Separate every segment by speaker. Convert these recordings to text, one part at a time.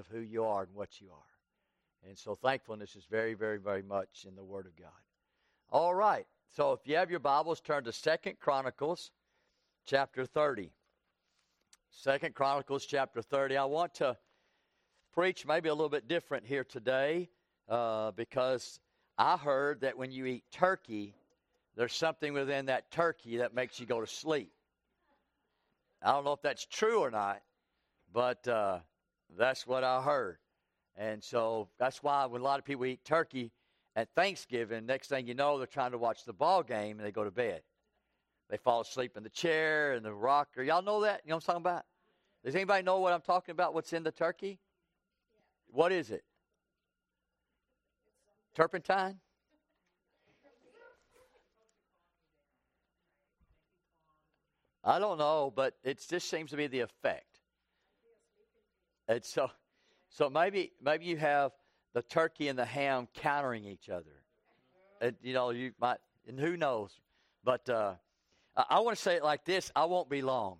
Speaker 1: of who you are and what you are. And so thankfulness is very, very, very much in the Word of God. All right. So if you have your Bibles, turn to Second Chronicles chapter 30. Second Chronicles chapter 30. I want to preach maybe a little bit different here today uh, because I heard that when you eat turkey, there's something within that turkey that makes you go to sleep. I don't know if that's true or not, but uh, that's what I heard. And so that's why when a lot of people eat turkey at Thanksgiving, next thing you know, they're trying to watch the ball game and they go to bed. They fall asleep in the chair and the rocker. Y'all know that? You know what I'm talking about? Does anybody know what I'm talking about? What's in the turkey? What is it? Turpentine? I don't know, but it just seems to be the effect. And so, so maybe maybe you have the turkey and the ham countering each other. And you know, you might, and who knows? But uh, I, want to say it like this: I won't be long.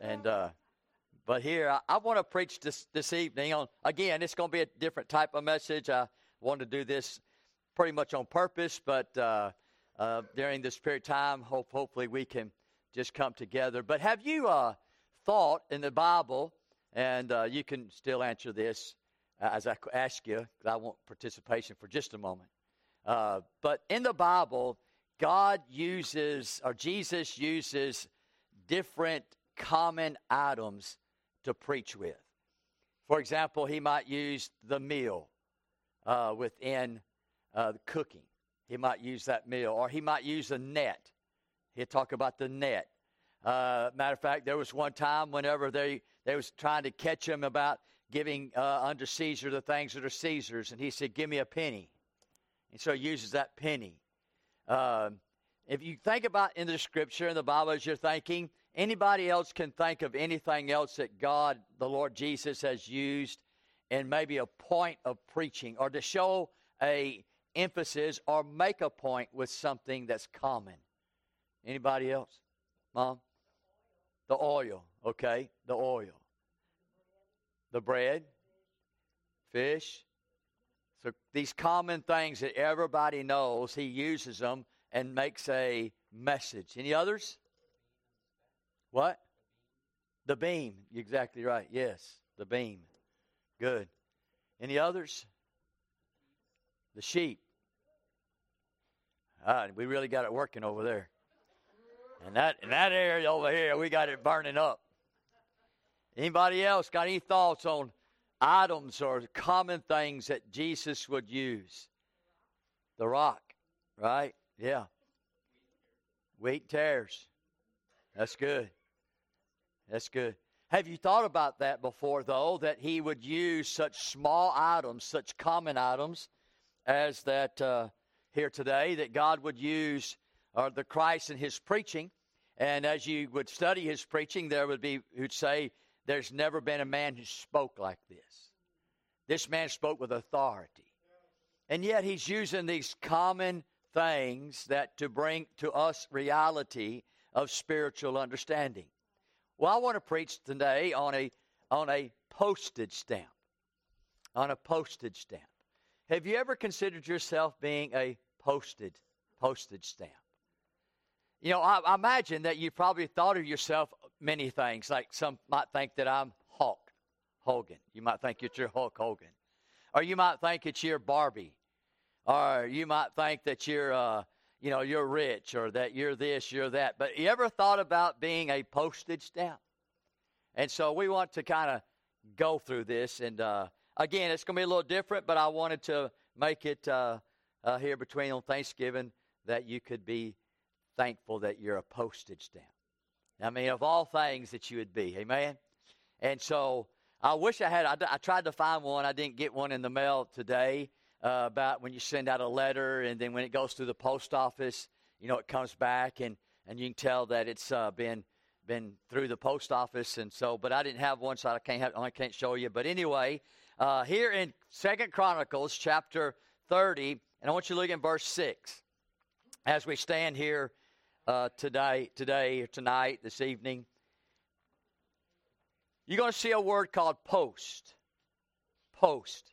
Speaker 1: And uh, but here, I, I want to preach this this evening on again. It's going to be a different type of message. I want to do this pretty much on purpose, but uh, uh, during this period of time, hope hopefully we can just come together. But have you uh, thought in the Bible, and uh, you can still answer this uh, as I ask you, because I want participation for just a moment. Uh, but in the Bible, God uses, or Jesus uses, different common items to preach with. For example, he might use the meal uh, within uh, cooking. He might use that meal, or he might use a net He'll talk about the net. Uh, matter of fact, there was one time whenever they, they was trying to catch him about giving uh, under Caesar the things that are Caesar's, and he said, "Give me a penny," and so he uses that penny. Um, if you think about in the Scripture in the Bible as you're thinking, anybody else can think of anything else that God, the Lord Jesus, has used in maybe a point of preaching or to show a emphasis or make a point with something that's common. Anybody else? Mom? The oil, okay? The oil. The bread, fish. So these common things that everybody knows, he uses them and makes a message. Any others? What? The beam. You're exactly right. Yes, the beam. Good. Any others? The sheep. All right, we really got it working over there. And that in that area over here, we got it burning up. Anybody else got any thoughts on items or common things that Jesus would use? The rock, right? Yeah. Wheat tares. That's good. That's good. Have you thought about that before, though, that he would use such small items, such common items as that uh, here today, that God would use or the Christ in his preaching. And as you would study his preaching, there would be who'd say, There's never been a man who spoke like this. This man spoke with authority. And yet he's using these common things that to bring to us reality of spiritual understanding. Well, I want to preach today on a on a postage stamp. On a postage stamp. Have you ever considered yourself being a posted postage stamp? You know, I, I imagine that you probably thought of yourself many things. Like some might think that I'm Hulk Hogan. You might think it's your Hulk Hogan. Or you might think it's your Barbie. Or you might think that you're, uh, you know, you're rich or that you're this, you're that. But you ever thought about being a postage stamp? And so we want to kind of go through this. And uh, again, it's going to be a little different, but I wanted to make it uh, uh here between on Thanksgiving that you could be thankful that you're a postage stamp. I mean, of all things that you would be. Amen? And so I wish I had, I, I tried to find one. I didn't get one in the mail today uh, about when you send out a letter and then when it goes through the post office, you know, it comes back and, and you can tell that it's uh, been been through the post office and so but i didn't have one so i can't have i can't show you but anyway uh, here in second chronicles chapter 30 and i want you to look in verse 6 as we stand here uh, today, today, or tonight, this evening, you're going to see a word called post. post.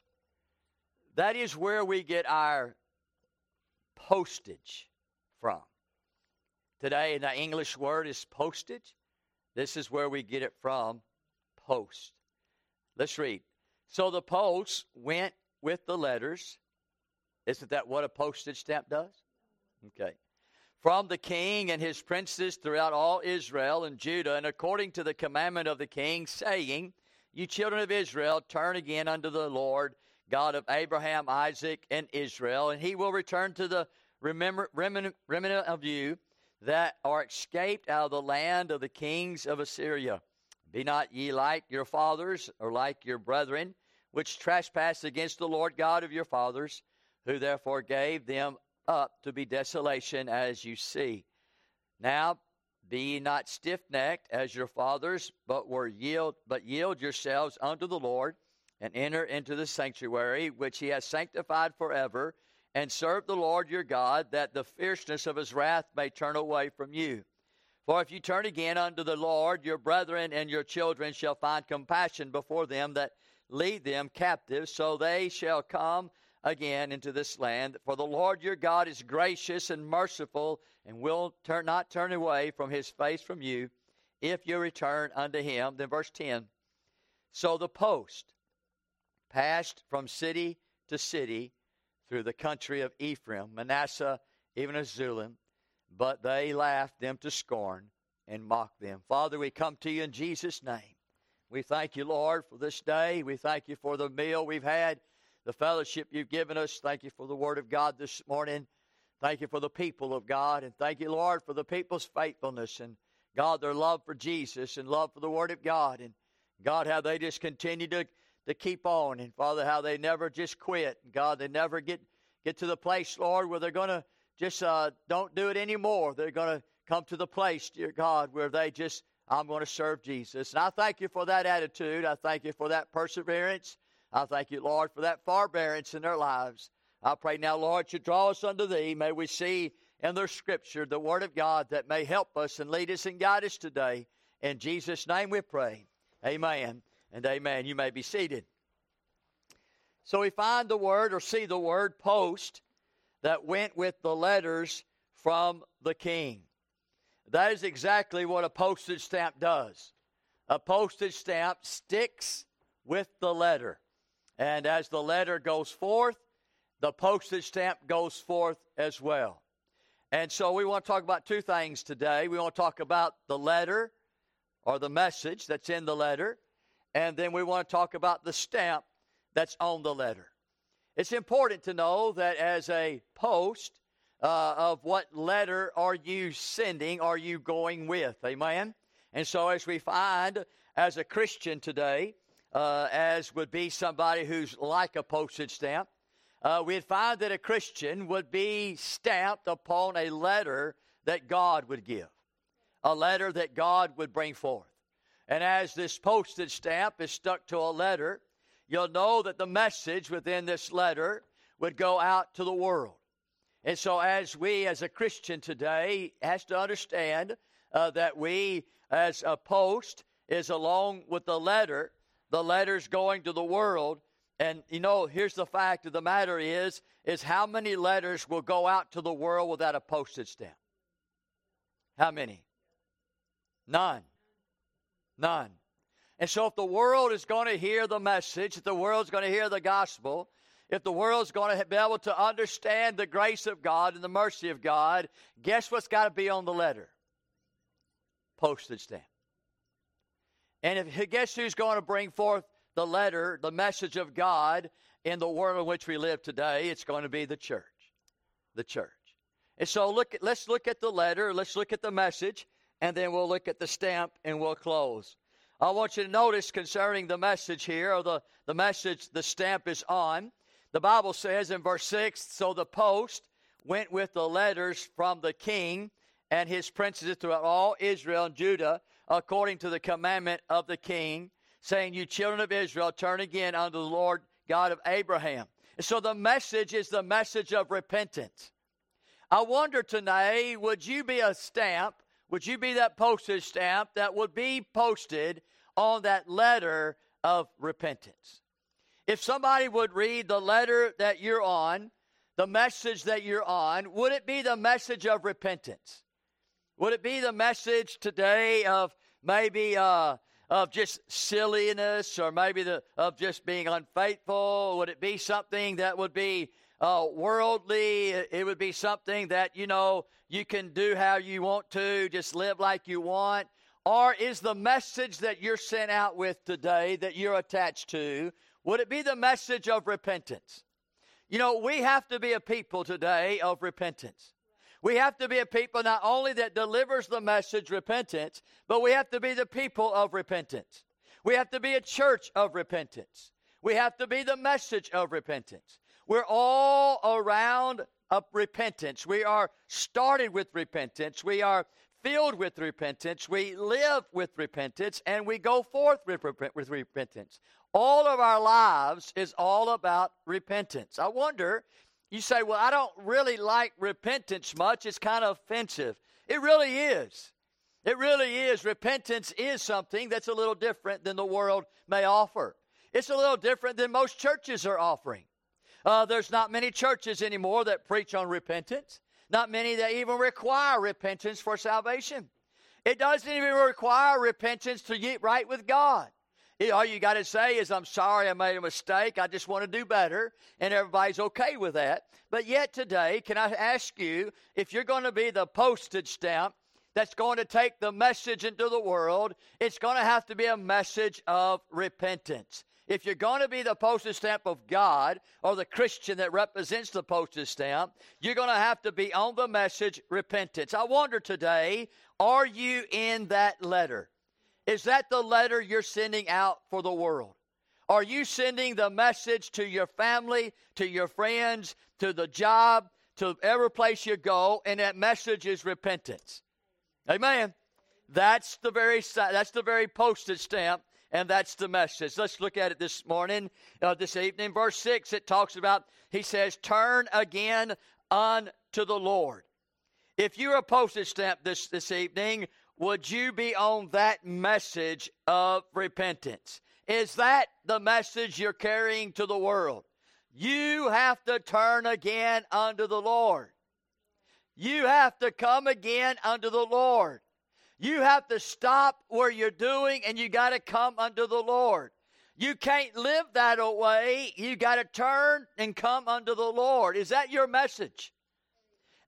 Speaker 1: That is where we get our postage from. Today, the English word is postage. This is where we get it from post. Let's read. So the post went with the letters. Isn't that what a postage stamp does? Okay. From the king and his princes throughout all Israel and Judah, and according to the commandment of the king, saying, You children of Israel, turn again unto the Lord, God of Abraham, Isaac, and Israel, and he will return to the remnant, remnant of you that are escaped out of the land of the kings of Assyria. Be not ye like your fathers, or like your brethren, which trespassed against the Lord God of your fathers, who therefore gave them up to be desolation as you see. Now be ye not stiff necked as your fathers, but were yield but yield yourselves unto the Lord, and enter into the sanctuary which he has sanctified forever, and serve the Lord your God, that the fierceness of his wrath may turn away from you. For if you turn again unto the Lord, your brethren and your children shall find compassion before them that lead them captive, so they shall come again into this land. For the Lord your God is gracious and merciful, and will turn, not turn away from his face from you, if you return unto him. Then verse 10 So the post passed from city to city through the country of Ephraim, Manasseh, even Zebulun, but they laughed them to scorn and mocked them. Father, we come to you in Jesus' name. We thank you, Lord, for this day. We thank you for the meal we've had the fellowship you've given us. Thank you for the Word of God this morning. Thank you for the people of God. And thank you, Lord, for the people's faithfulness and God, their love for Jesus and love for the Word of God. And God, how they just continue to, to keep on. And Father, how they never just quit. And God, they never get, get to the place, Lord, where they're going to just uh, don't do it anymore. They're going to come to the place, dear God, where they just, I'm going to serve Jesus. And I thank you for that attitude. I thank you for that perseverance. I thank you, Lord, for that forbearance in their lives. I pray now, Lord, you draw us unto thee. May we see in their scripture the word of God that may help us and lead us and guide us today. In Jesus' name we pray. Amen and amen. You may be seated. So we find the word or see the word post that went with the letters from the king. That is exactly what a postage stamp does. A postage stamp sticks with the letter. And as the letter goes forth, the postage stamp goes forth as well. And so we want to talk about two things today. We want to talk about the letter or the message that's in the letter, and then we want to talk about the stamp that's on the letter. It's important to know that as a post uh, of what letter are you sending, are you going with? Amen? And so as we find as a Christian today, uh, as would be somebody who's like a postage stamp, uh, we'd find that a Christian would be stamped upon a letter that God would give, a letter that God would bring forth. And as this postage stamp is stuck to a letter, you'll know that the message within this letter would go out to the world. And so, as we, as a Christian today, has to understand uh, that we, as a post, is along with the letter the letters going to the world. And you know, here's the fact of the matter is, is how many letters will go out to the world without a postage stamp? How many? None. None. And so if the world is going to hear the message, if the world's going to hear the gospel, if the world's going to be able to understand the grace of God and the mercy of God, guess what's got to be on the letter? Postage stamp. And if guess who's going to bring forth the letter, the message of God in the world in which we live today? It's going to be the church. The church. And so look at, let's look at the letter, let's look at the message, and then we'll look at the stamp and we'll close. I want you to notice concerning the message here, or the, the message the stamp is on. The Bible says in verse 6 So the post went with the letters from the king and his princes throughout all Israel and Judah according to the commandment of the king, saying, You children of Israel, turn again unto the Lord God of Abraham. So the message is the message of repentance. I wonder tonight, would you be a stamp? Would you be that postage stamp that would be posted on that letter of repentance? if somebody would read the letter that you're on, the message that you're on, would it be the message of repentance? Would it be the message today of maybe uh, of just silliness, or maybe the of just being unfaithful? Would it be something that would be uh, worldly? It would be something that you know you can do how you want to, just live like you want. Or is the message that you're sent out with today that you're attached to, would it be the message of repentance? You know, we have to be a people today of repentance. We have to be a people not only that delivers the message repentance, but we have to be the people of repentance. We have to be a church of repentance. We have to be the message of repentance. We're all around of repentance. We are started with repentance. We are filled with repentance. We live with repentance and we go forth with, with repentance. All of our lives is all about repentance. I wonder, you say, well, I don't really like repentance much. It's kind of offensive. It really is. It really is. Repentance is something that's a little different than the world may offer. It's a little different than most churches are offering. Uh, there's not many churches anymore that preach on repentance, not many that even require repentance for salvation. It doesn't even require repentance to get right with God. All you got to say is, I'm sorry I made a mistake. I just want to do better. And everybody's okay with that. But yet today, can I ask you if you're going to be the postage stamp that's going to take the message into the world, it's going to have to be a message of repentance. If you're going to be the postage stamp of God or the Christian that represents the postage stamp, you're going to have to be on the message repentance. I wonder today, are you in that letter? Is that the letter you're sending out for the world? Are you sending the message to your family, to your friends, to the job, to every place you go, and that message is repentance? Amen. That's the very that's the very postage stamp and that's the message. Let's look at it this morning, uh, this evening. Verse 6, it talks about, he says, Turn again unto the Lord. If you're a postage stamp this, this evening, would you be on that message of repentance? Is that the message you're carrying to the world? You have to turn again unto the Lord. You have to come again unto the Lord. You have to stop where you're doing and you got to come unto the Lord. You can't live that way. You got to turn and come unto the Lord. Is that your message?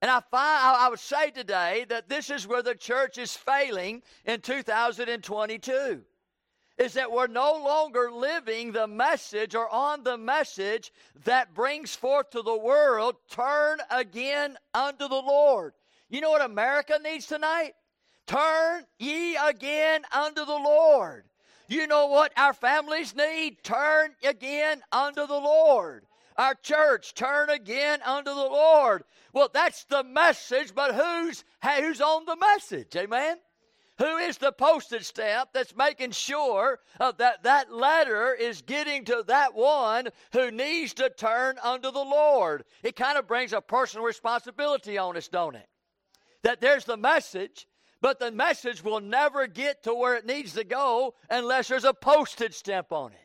Speaker 1: And I find I would say today that this is where the church is failing in 2022. Is that we're no longer living the message or on the message that brings forth to the world, turn again unto the Lord. You know what America needs tonight? Turn ye again unto the Lord. You know what our families need? Turn again unto the Lord. Our church, turn again unto the Lord. Well, that's the message, but who's who's on the message? Amen. Who is the postage stamp that's making sure uh, that that letter is getting to that one who needs to turn unto the Lord? It kind of brings a personal responsibility on us, don't it? That there's the message, but the message will never get to where it needs to go unless there's a postage stamp on it.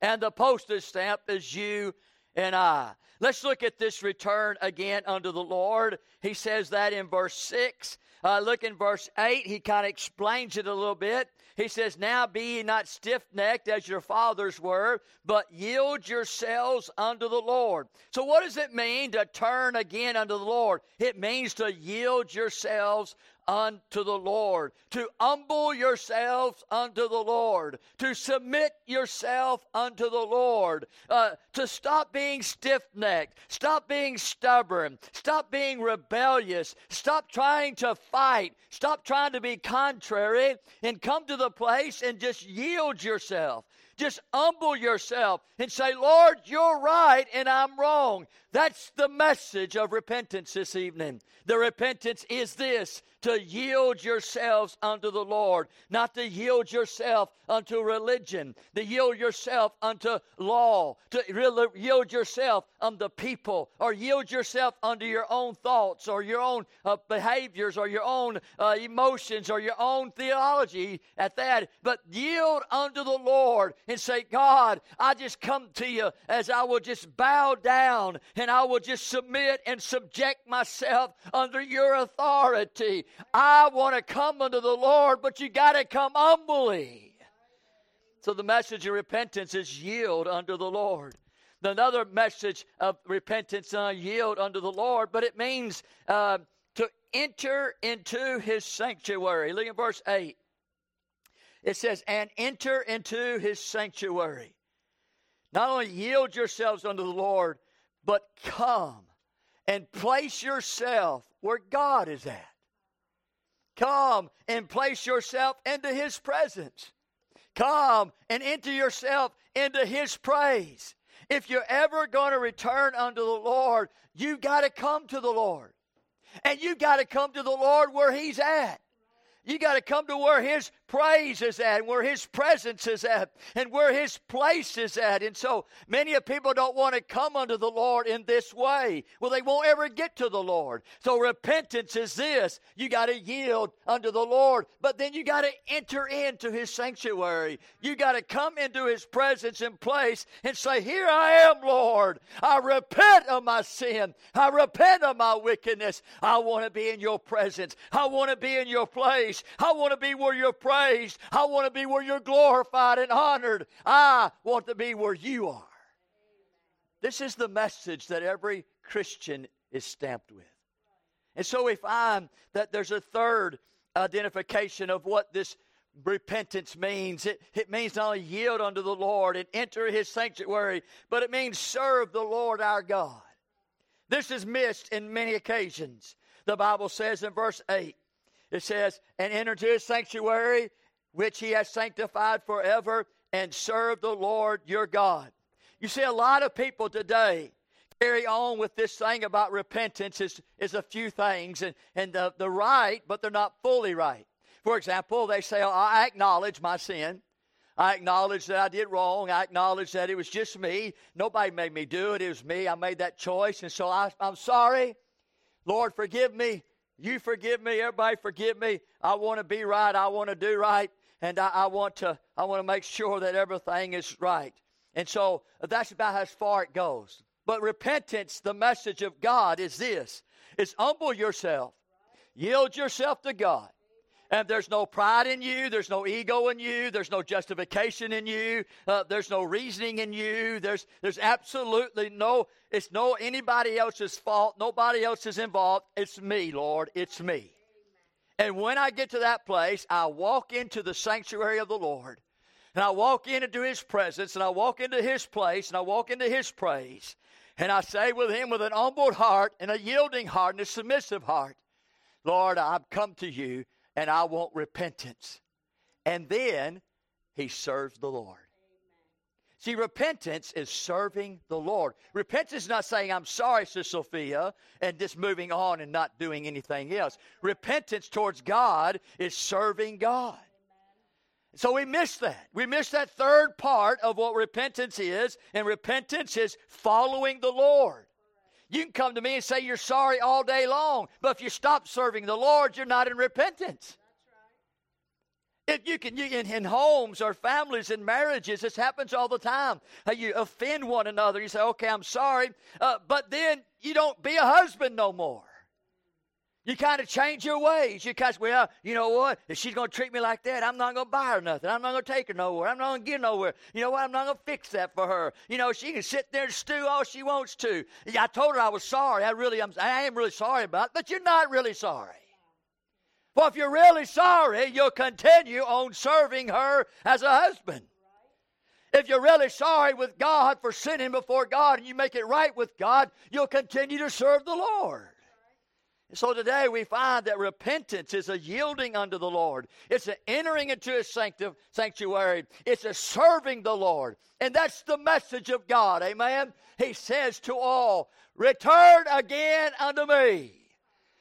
Speaker 1: And the postage stamp is you and I. Let's look at this return again unto the Lord. He says that in verse 6. Uh, look in verse 8, he kind of explains it a little bit. He says, Now be ye not stiff necked as your fathers were, but yield yourselves unto the Lord. So, what does it mean to turn again unto the Lord? It means to yield yourselves unto the Lord, to humble yourselves unto the Lord, to submit yourself unto the Lord, uh, to stop being stiff necked, stop being stubborn, stop being rebellious, stop trying to fight, stop trying to be contrary, and come to the place and just yield yourself. Just humble yourself and say, Lord, you're right and I'm wrong. That's the message of repentance this evening. The repentance is this to yield yourselves unto the Lord, not to yield yourself unto religion, to yield yourself unto law, to yield yourself unto people, or yield yourself unto your own thoughts, or your own uh, behaviors, or your own uh, emotions, or your own theology at that. But yield unto the Lord and say, God, I just come to you as I will just bow down and I will just submit and subject myself under your authority. I want to come unto the Lord, but you got to come humbly. So the message of repentance is yield unto the Lord. Another message of repentance uh, yield unto the Lord, but it means uh, to enter into his sanctuary. Look at verse 8. It says, and enter into his sanctuary. Not only yield yourselves unto the Lord, but come and place yourself where God is at. Come and place yourself into his presence. Come and enter yourself into his praise. If you're ever going to return unto the Lord, you've got to come to the Lord. And you've got to come to the Lord where he's at. You got to come to where His praise is at, where His presence is at, and where His place is at. And so many of people don't want to come unto the Lord in this way. Well, they won't ever get to the Lord. So repentance is this you got to yield unto the Lord, but then you got to enter into His sanctuary. You got to come into His presence and place and say, Here I am, Lord. I repent of my sin. I repent of my wickedness. I want to be in your presence. I want to be in your place. I want to be where you're praised. I want to be where you're glorified and honored. I want to be where you are. This is the message that every Christian is stamped with. And so we find that there's a third identification of what this repentance means. It, it means not only yield unto the Lord and enter his sanctuary, but it means serve the Lord our God. This is missed in many occasions. The Bible says in verse 8 it says, and enter into his sanctuary, which he has sanctified forever, and serve the Lord your God. You see, a lot of people today carry on with this thing about repentance is, is a few things, and, and the, the right, but they're not fully right. For example, they say, oh, I acknowledge my sin. I acknowledge that I did wrong. I acknowledge that it was just me. Nobody made me do it. It was me. I made that choice. And so I, I'm sorry. Lord, forgive me. You forgive me, everybody forgive me. I want to be right, I want to do right, and I, I, want to I want to make sure that everything is right. And so that's about as far it goes. But repentance, the message of God is this is humble yourself, yield yourself to God. And there's no pride in you. There's no ego in you. There's no justification in you. Uh, there's no reasoning in you. There's, there's absolutely no, it's no anybody else's fault. Nobody else is involved. It's me, Lord. It's me. And when I get to that place, I walk into the sanctuary of the Lord. And I walk into his presence and I walk into his place and I walk into his praise. And I say with him with an humbled heart and a yielding heart and a submissive heart, Lord, I've come to you and I want repentance. And then he serves the Lord. See, repentance is serving the Lord. Repentance is not saying, I'm sorry, Sister Sophia, and just moving on and not doing anything else. Repentance towards God is serving God. So we miss that. We miss that third part of what repentance is, and repentance is following the Lord. You can come to me and say you're sorry all day long, but if you stop serving the Lord, you're not in repentance. If you can, you, in, in homes or families and marriages, this happens all the time. you offend one another. You say, okay, I'm sorry. Uh, but then you don't be a husband no more. You kind of change your ways. You kind of, well, you know what? If she's going to treat me like that, I'm not going to buy her nothing. I'm not going to take her nowhere. I'm not going to get nowhere. You know what? I'm not going to fix that for her. You know, she can sit there and stew all she wants to. I told her I was sorry. I really, I'm, I am really sorry about it, but you're not really sorry. Well, if you're really sorry, you'll continue on serving her as a husband. If you're really sorry with God for sinning before God and you make it right with God, you'll continue to serve the Lord. So today we find that repentance is a yielding unto the Lord. It's an entering into his sanctuary. It's a serving the Lord. And that's the message of God. Amen. He says to all, Return again unto me.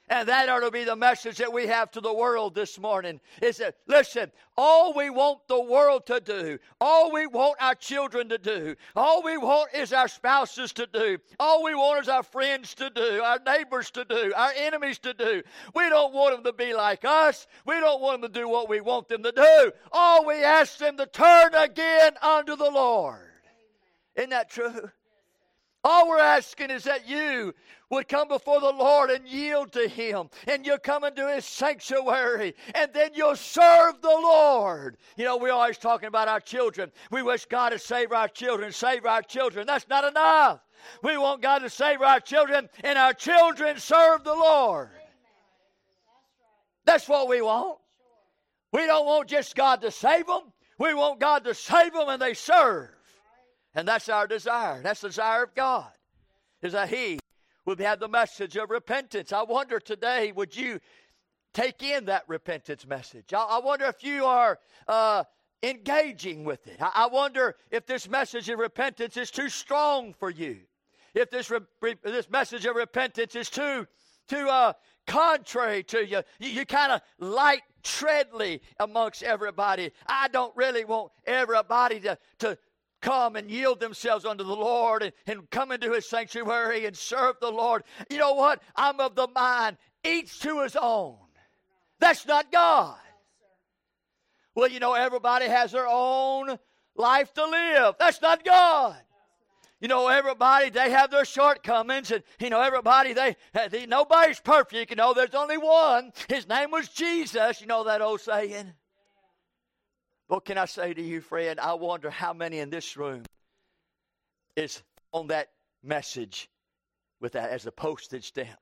Speaker 1: And that ought to be the message that we have to the world this morning. Is that, listen, all we want the world to do, all we want our children to do, all we want is our spouses to do, all we want is our friends to do, our neighbors to do, our enemies to do. We don't want them to be like us. We don't want them to do what we want them to do. All we ask them to turn again unto the Lord. Isn't that true? All we're asking is that you would come before the Lord and yield to Him, and you'll come into His sanctuary, and then you'll serve the Lord. You know, we're always talking about our children. We wish God to save our children, save our children. That's not enough. We want God to save our children, and our children serve the Lord. That's what we want. We don't want just God to save them. We want God to save them and they serve. And that's our desire. That's the desire of God, is that He would have the message of repentance. I wonder today, would you take in that repentance message? I, I wonder if you are uh, engaging with it. I, I, wonder if this message of repentance is too strong for you. If this, re, this message of repentance is too, too uh, contrary to you. You, you kind of light treadly amongst everybody. I don't really want everybody to, to come and yield themselves unto the Lord and, and come into his sanctuary and serve the Lord. You know what? I'm of the mind, each to his own. That's not God. Well, you know, everybody has their own life to live. That's not God. You know, everybody, they have their shortcomings, and, you know, everybody, they, eh, they nobody's perfect. You know, there's only one. His name was Jesus. You know that old saying? What can I say to you, friend? I wonder how many in this room is on that message with that as a postage stamp.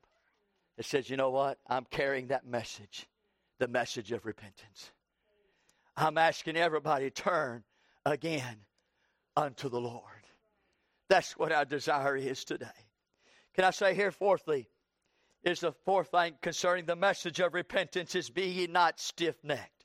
Speaker 1: It says, you know what? I'm carrying that message, the message of repentance. I'm asking everybody turn again unto the Lord. That's what our desire is today. Can I say here, fourthly, is the fourth thing concerning the message of repentance is be ye not stiff necked.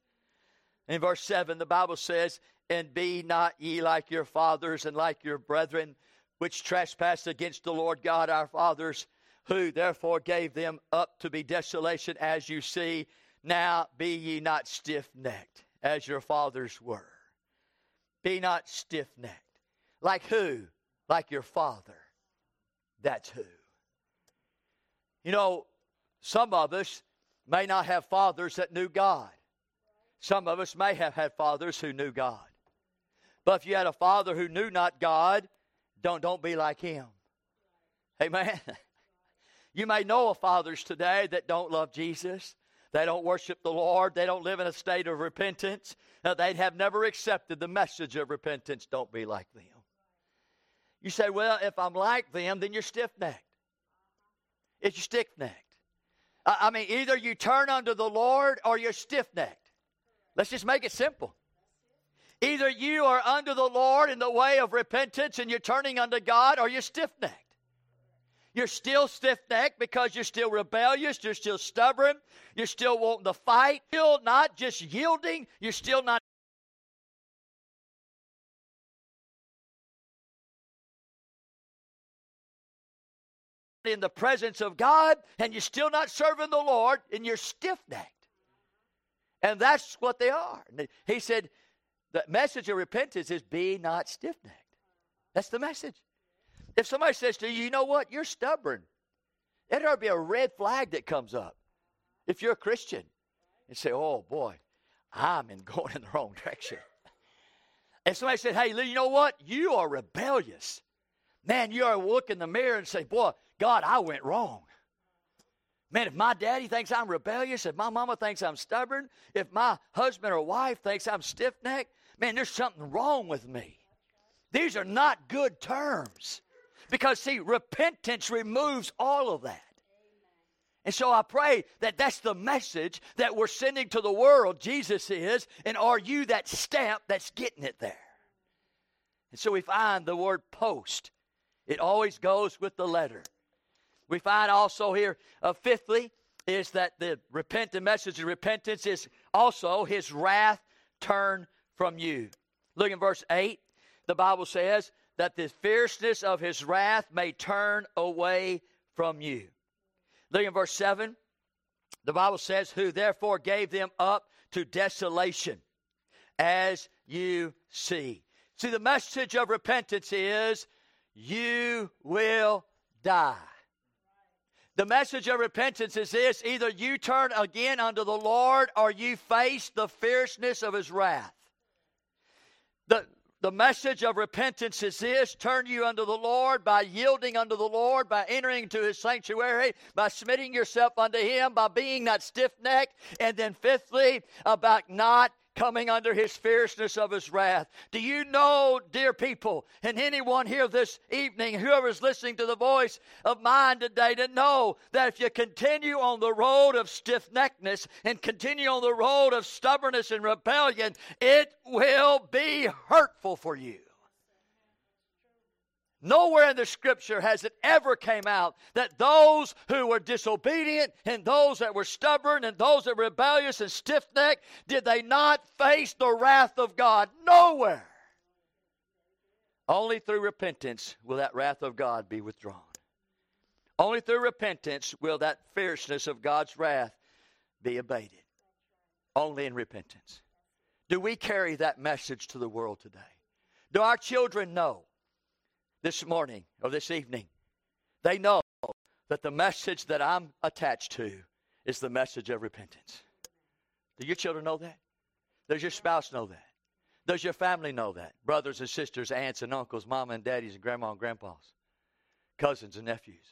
Speaker 1: In verse 7, the Bible says, And be not ye like your fathers and like your brethren, which trespassed against the Lord God our fathers, who therefore gave them up to be desolation, as you see. Now be ye not stiff necked, as your fathers were. Be not stiff necked. Like who? Like your father. That's who. You know, some of us may not have fathers that knew God. Some of us may have had fathers who knew God. But if you had a father who knew not God, don't, don't be like him. Amen. You may know of fathers today that don't love Jesus. They don't worship the Lord. They don't live in a state of repentance. they have never accepted the message of repentance. Don't be like them. You say, well, if I'm like them, then you're stiff necked. If you're stiff necked. I mean, either you turn unto the Lord or you're stiff necked. Let's just make it simple. Either you are under the Lord in the way of repentance and you're turning unto God, or you're stiff necked. You're still stiff necked because you're still rebellious, you're still stubborn, you're still wanting to fight, you're still not just yielding, you're still not. In the presence of God, and you're still not serving the Lord, and you're stiff necked. And that's what they are. He said, the message of repentance is be not stiff necked. That's the message. If somebody says to you, you know what, you're stubborn, it ought to be a red flag that comes up. If you're a Christian, and say, oh boy, I'm in going in the wrong direction. If somebody said, hey, you know what, you are rebellious. Man, you ought to look in the mirror and say, boy, God, I went wrong. Man, if my daddy thinks I'm rebellious, if my mama thinks I'm stubborn, if my husband or wife thinks I'm stiff necked, man, there's something wrong with me. These are not good terms. Because, see, repentance removes all of that. And so I pray that that's the message that we're sending to the world. Jesus is, and are you that stamp that's getting it there? And so we find the word post, it always goes with the letter. We find also here, uh, fifthly, is that the repentant message of repentance is also his wrath turned from you. Look in verse 8. The Bible says that the fierceness of his wrath may turn away from you. Look in verse 7. The Bible says, Who therefore gave them up to desolation, as you see. See, the message of repentance is, You will die. The message of repentance is this either you turn again unto the Lord or you face the fierceness of his wrath. The, the message of repentance is this turn you unto the Lord by yielding unto the Lord, by entering into his sanctuary, by submitting yourself unto him, by being not stiff necked, and then fifthly, about not coming under his fierceness of his wrath. Do you know, dear people, and anyone here this evening, whoever's listening to the voice of mine today, to know that if you continue on the road of stiff neckedness and continue on the road of stubbornness and rebellion, it will be hurtful for you. Nowhere in the scripture has it ever came out that those who were disobedient and those that were stubborn and those that were rebellious and stiff-necked, did they not face the wrath of God? Nowhere. Only through repentance will that wrath of God be withdrawn. Only through repentance will that fierceness of God's wrath be abated. Only in repentance. Do we carry that message to the world today? Do our children know this morning or this evening, they know that the message that I'm attached to is the message of repentance. Do your children know that? Does your spouse know that? Does your family know that? Brothers and sisters, aunts and uncles, mama and daddies, and grandma and grandpas, cousins and nephews.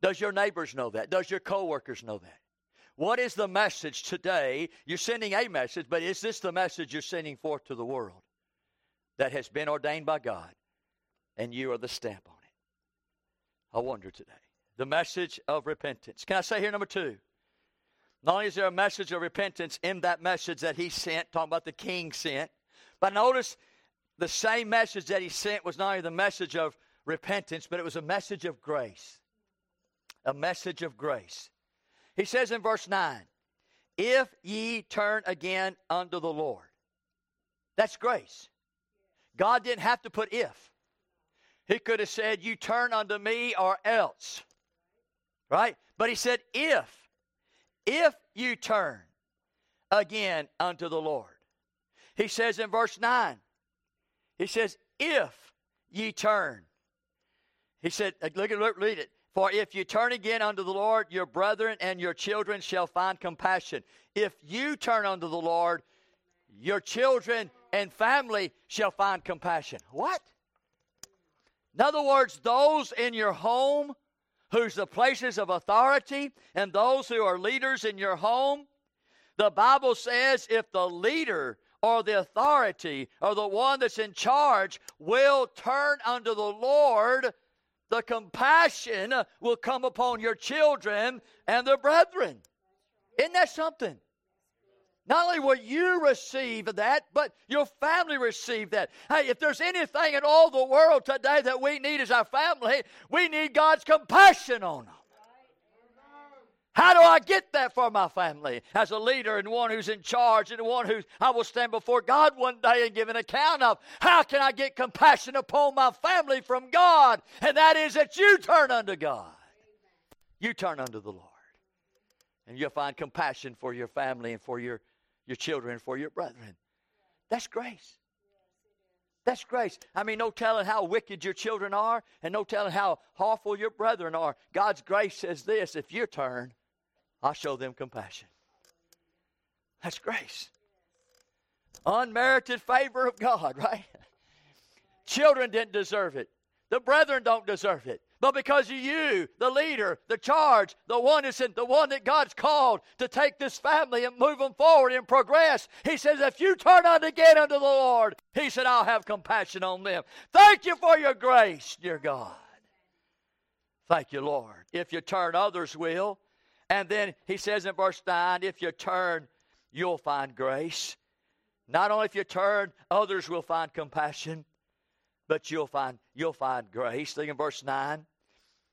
Speaker 1: Does your neighbors know that? Does your coworkers know that? What is the message today? You're sending a message, but is this the message you're sending forth to the world that has been ordained by God and you are the stamp on it. I wonder today. The message of repentance. Can I say here, number two? Not only is there a message of repentance in that message that he sent, talking about the king sent, but notice the same message that he sent was not only the message of repentance, but it was a message of grace. A message of grace. He says in verse 9, If ye turn again unto the Lord. That's grace. God didn't have to put if. He could have said, You turn unto me or else. Right? But he said, If, if you turn again unto the Lord. He says in verse 9, He says, If ye turn. He said, uh, look at look, read it. For if you turn again unto the Lord, your brethren and your children shall find compassion. If you turn unto the Lord, your children and family shall find compassion. What? In other words, those in your home who's the places of authority and those who are leaders in your home, the Bible says if the leader or the authority or the one that's in charge will turn unto the Lord, the compassion will come upon your children and their brethren. Isn't that something? Not only will you receive that, but your family receive that. Hey, if there's anything in all the world today that we need as our family, we need God's compassion on them. How do I get that for my family as a leader and one who's in charge and one who I will stand before God one day and give an account of? How can I get compassion upon my family from God? And that is that you turn unto God. You turn unto the Lord. And you'll find compassion for your family and for your your children, for your brethren. That's grace. That's grace. I mean, no telling how wicked your children are, and no telling how awful your brethren are. God's grace says this if you turn, I'll show them compassion. That's grace. Unmerited favor of God, right? Children didn't deserve it. The brethren don't deserve it. But because of you, the leader, the charge, the one that's in, the one that God's called to take this family and move them forward and progress, He says, if you turn again unto the Lord, He said, I'll have compassion on them. Thank you for your grace, dear God. Thank you, Lord. If you turn, others will. And then He says in verse 9, if you turn, you'll find grace. Not only if you turn, others will find compassion, but you'll find you'll find grace. Look in verse 9.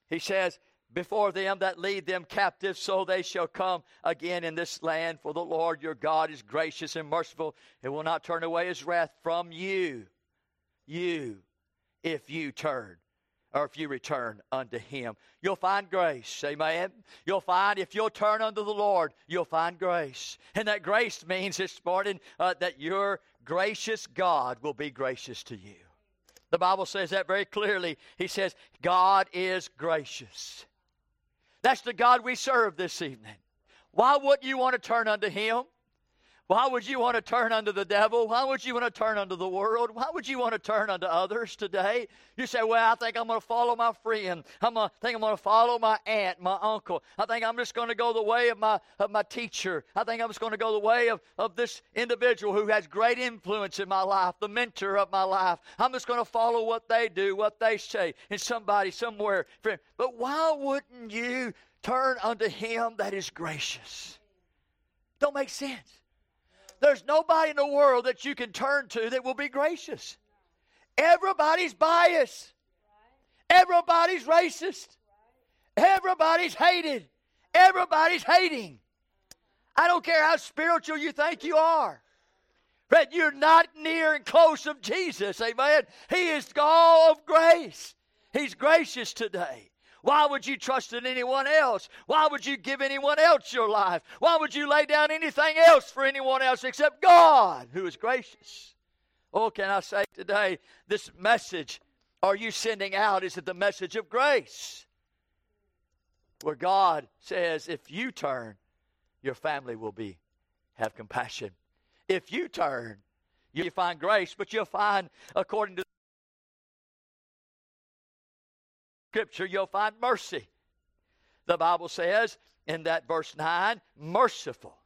Speaker 1: He says, Before them that lead them captive, so they shall come again in this land. For the Lord your God is gracious and merciful, and will not turn away his wrath from you. You, if you turn or if you return unto him. You'll find grace. Amen. You'll find if you'll turn unto the Lord, you'll find grace. And that grace means this morning uh, that your gracious God will be gracious to you. The Bible says that very clearly. He says, God is gracious. That's the God we serve this evening. Why wouldn't you want to turn unto him? Why would you want to turn unto the devil? Why would you want to turn unto the world? Why would you want to turn unto others today? You say, Well, I think I'm going to follow my friend. I'm going to think I'm going to follow my aunt, my uncle. I think I'm just going to go the way of my, of my teacher. I think I'm just going to go the way of, of this individual who has great influence in my life, the mentor of my life. I'm just going to follow what they do, what they say, and somebody somewhere. But why wouldn't you turn unto him that is gracious? Don't make sense. There's nobody in the world that you can turn to that will be gracious. Everybody's biased. Everybody's racist. Everybody's hated. Everybody's hating. I don't care how spiritual you think you are. But you're not near and close of Jesus. Amen. He is God of grace. He's gracious today. Why would you trust in anyone else? Why would you give anyone else your life? Why would you lay down anything else for anyone else except God, who is gracious? Oh, can I say today, this message are you sending out? Is it the message of grace? Where God says, if you turn, your family will be have compassion. If you turn, you find grace, but you'll find, according to Scripture, you'll find mercy. The Bible says in that verse 9, merciful.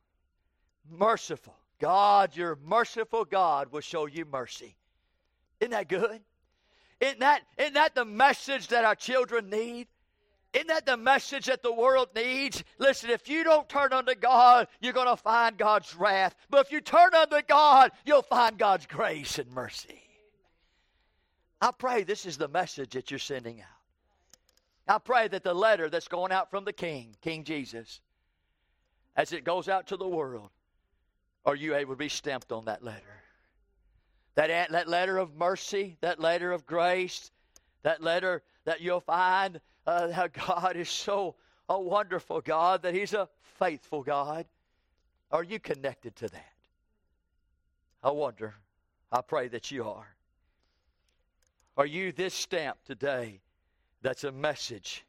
Speaker 1: Merciful. God, your merciful God will show you mercy. Isn't that good? Isn't that, isn't that the message that our children need? Isn't that the message that the world needs? Listen, if you don't turn unto God, you're going to find God's wrath. But if you turn unto God, you'll find God's grace and mercy. I pray this is the message that you're sending out. I pray that the letter that's going out from the King, King Jesus, as it goes out to the world, are you able to be stamped on that letter? That, that letter of mercy, that letter of grace, that letter that you'll find uh, how God is so a wonderful God, that He's a faithful God. Are you connected to that? I wonder. I pray that you are. Are you this stamp today that's a message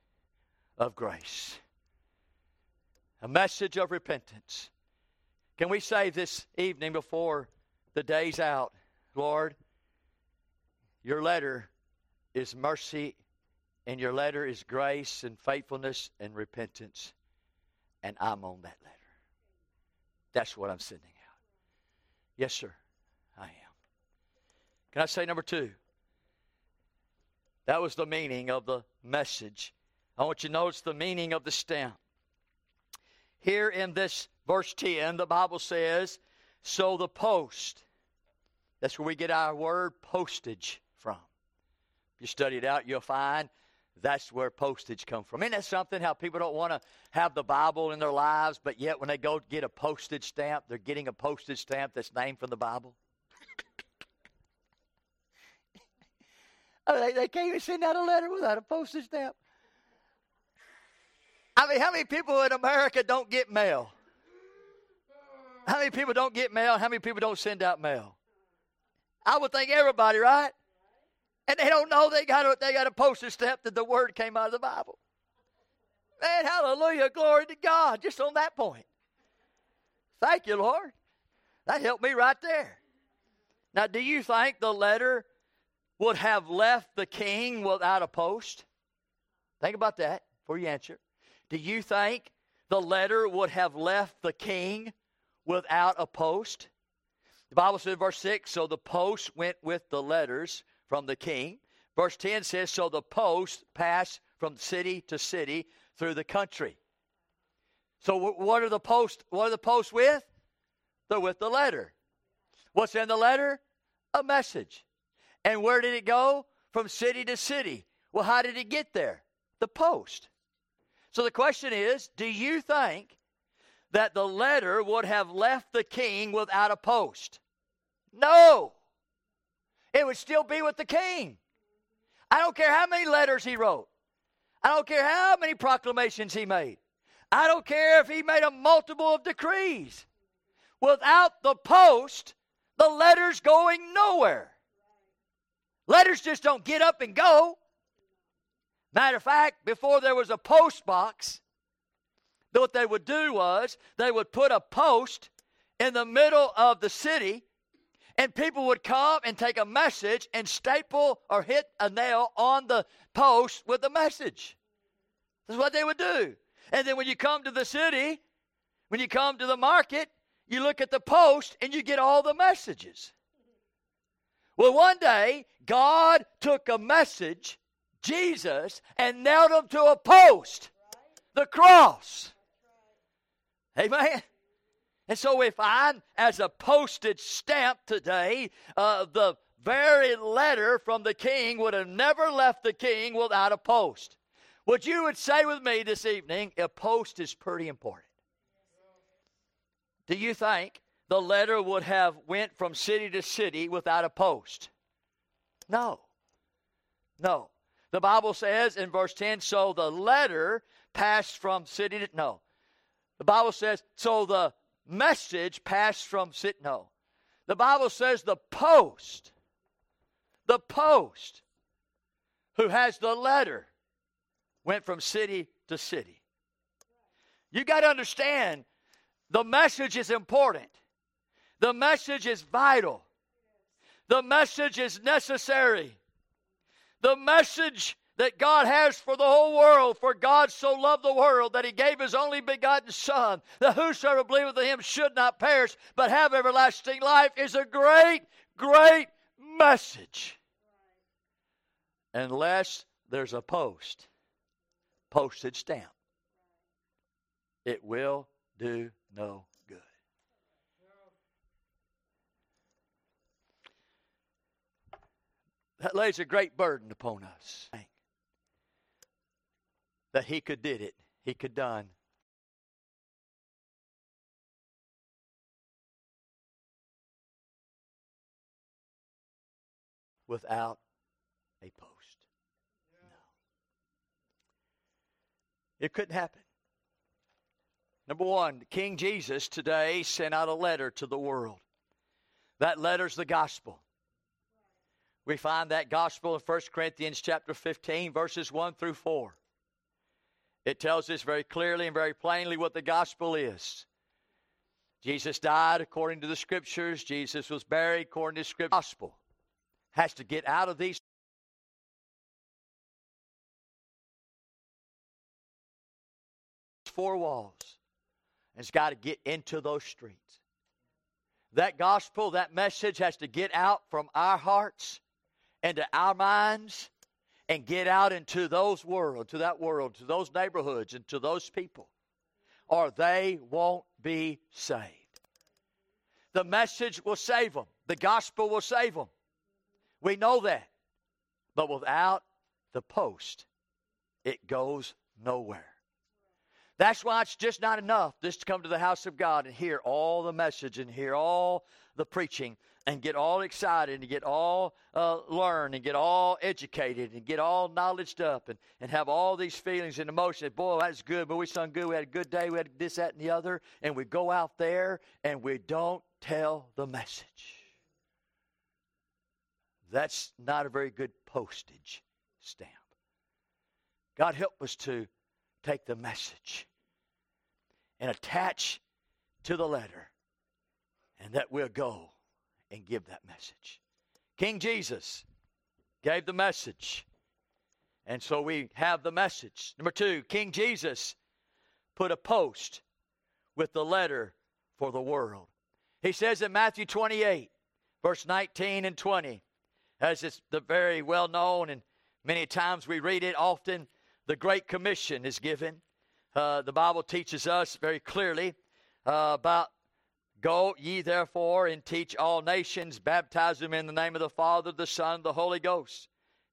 Speaker 1: of grace, a message of repentance. Can we say this evening before the day's out, Lord, your letter is mercy, and your letter is grace and faithfulness and repentance, and I'm on that letter. That's what I'm sending out. Yes, sir, I am. Can I say number two? That was the meaning of the message. I want you to notice the meaning of the stamp. Here in this verse 10, the Bible says, So the post, that's where we get our word postage from. If you study it out, you'll find that's where postage comes from. Isn't that something how people don't want to have the Bible in their lives, but yet when they go get a postage stamp, they're getting a postage stamp that's named from the Bible? Oh, they, they can't even send out a letter without a postage stamp. I mean, how many people in America don't get mail? How many people don't get mail? How many people don't send out mail? I would think everybody, right? And they don't know they got a, they got a postage stamp that the word came out of the Bible. Man, hallelujah, glory to God, just on that point. Thank you, Lord. That helped me right there. Now, do you think the letter would have left the king without a post? Think about that before you answer. Do you think the letter would have left the king without a post? The Bible says, verse 6 so the post went with the letters from the king. Verse 10 says, so the post passed from city to city through the country. So what are the posts? What are the posts with? They're with the letter. What's in the letter? A message. And where did it go? From city to city. Well, how did it get there? The post. So the question is do you think that the letter would have left the king without a post? No. It would still be with the king. I don't care how many letters he wrote. I don't care how many proclamations he made. I don't care if he made a multiple of decrees. Without the post, the letter's going nowhere. Letters just don't get up and go. Matter of fact, before there was a post box, what they would do was they would put a post in the middle of the city, and people would come and take a message and staple or hit a nail on the post with the message. That's what they would do. And then when you come to the city, when you come to the market, you look at the post and you get all the messages. Well, one day, God took a message, Jesus, and nailed him to a post, the cross. Amen. And so, if I, as a postage stamp today, uh, the very letter from the king would have never left the king without a post. What you would say with me this evening, a post is pretty important. Do you think the letter would have went from city to city without a post? No. No. The Bible says in verse 10, so the letter passed from city to no. The Bible says, so the message passed from city. No. The Bible says the post, the post who has the letter went from city to city. You got to understand the message is important, the message is vital, the message is necessary. The message that God has for the whole world. For God so loved the world that he gave his only begotten Son, that whosoever believeth in him should not perish, but have everlasting life, is a great, great message. Unless there's a post, postage stamp, it will do no good. That lays a great burden upon us that he could did it. He could done. Without a post. No. It couldn't happen. Number one, King Jesus today sent out a letter to the world. That letter's the gospel. We find that gospel in 1 Corinthians chapter 15, verses 1 through 4. It tells us very clearly and very plainly what the gospel is. Jesus died according to the scriptures. Jesus was buried according to the scripture. Gospel has to get out of these four walls and it's got to get into those streets. That gospel, that message has to get out from our hearts into our minds and get out into those world, to that world, to those neighborhoods, and to those people, or they won't be saved. The message will save them. The gospel will save them. We know that. But without the post, it goes nowhere. That's why it's just not enough just to come to the house of God and hear all the message and hear all the preaching and get all excited and get all uh, learned and get all educated and get all knowledged up and, and have all these feelings and emotions. Boy, that's good, but we sung good. We had a good day. We had this, that, and the other. And we go out there and we don't tell the message. That's not a very good postage stamp. God help us to take the message and attach to the letter, and that we'll go and give that message. King Jesus gave the message. And so we have the message. Number two, King Jesus put a post with the letter for the world. He says in Matthew 28, verse 19 and 20, as it's the very well known, and many times we read it often, the Great Commission is given. Uh, the Bible teaches us very clearly uh, about Go ye therefore and teach all nations, baptize them in the name of the Father, the Son, the Holy Ghost,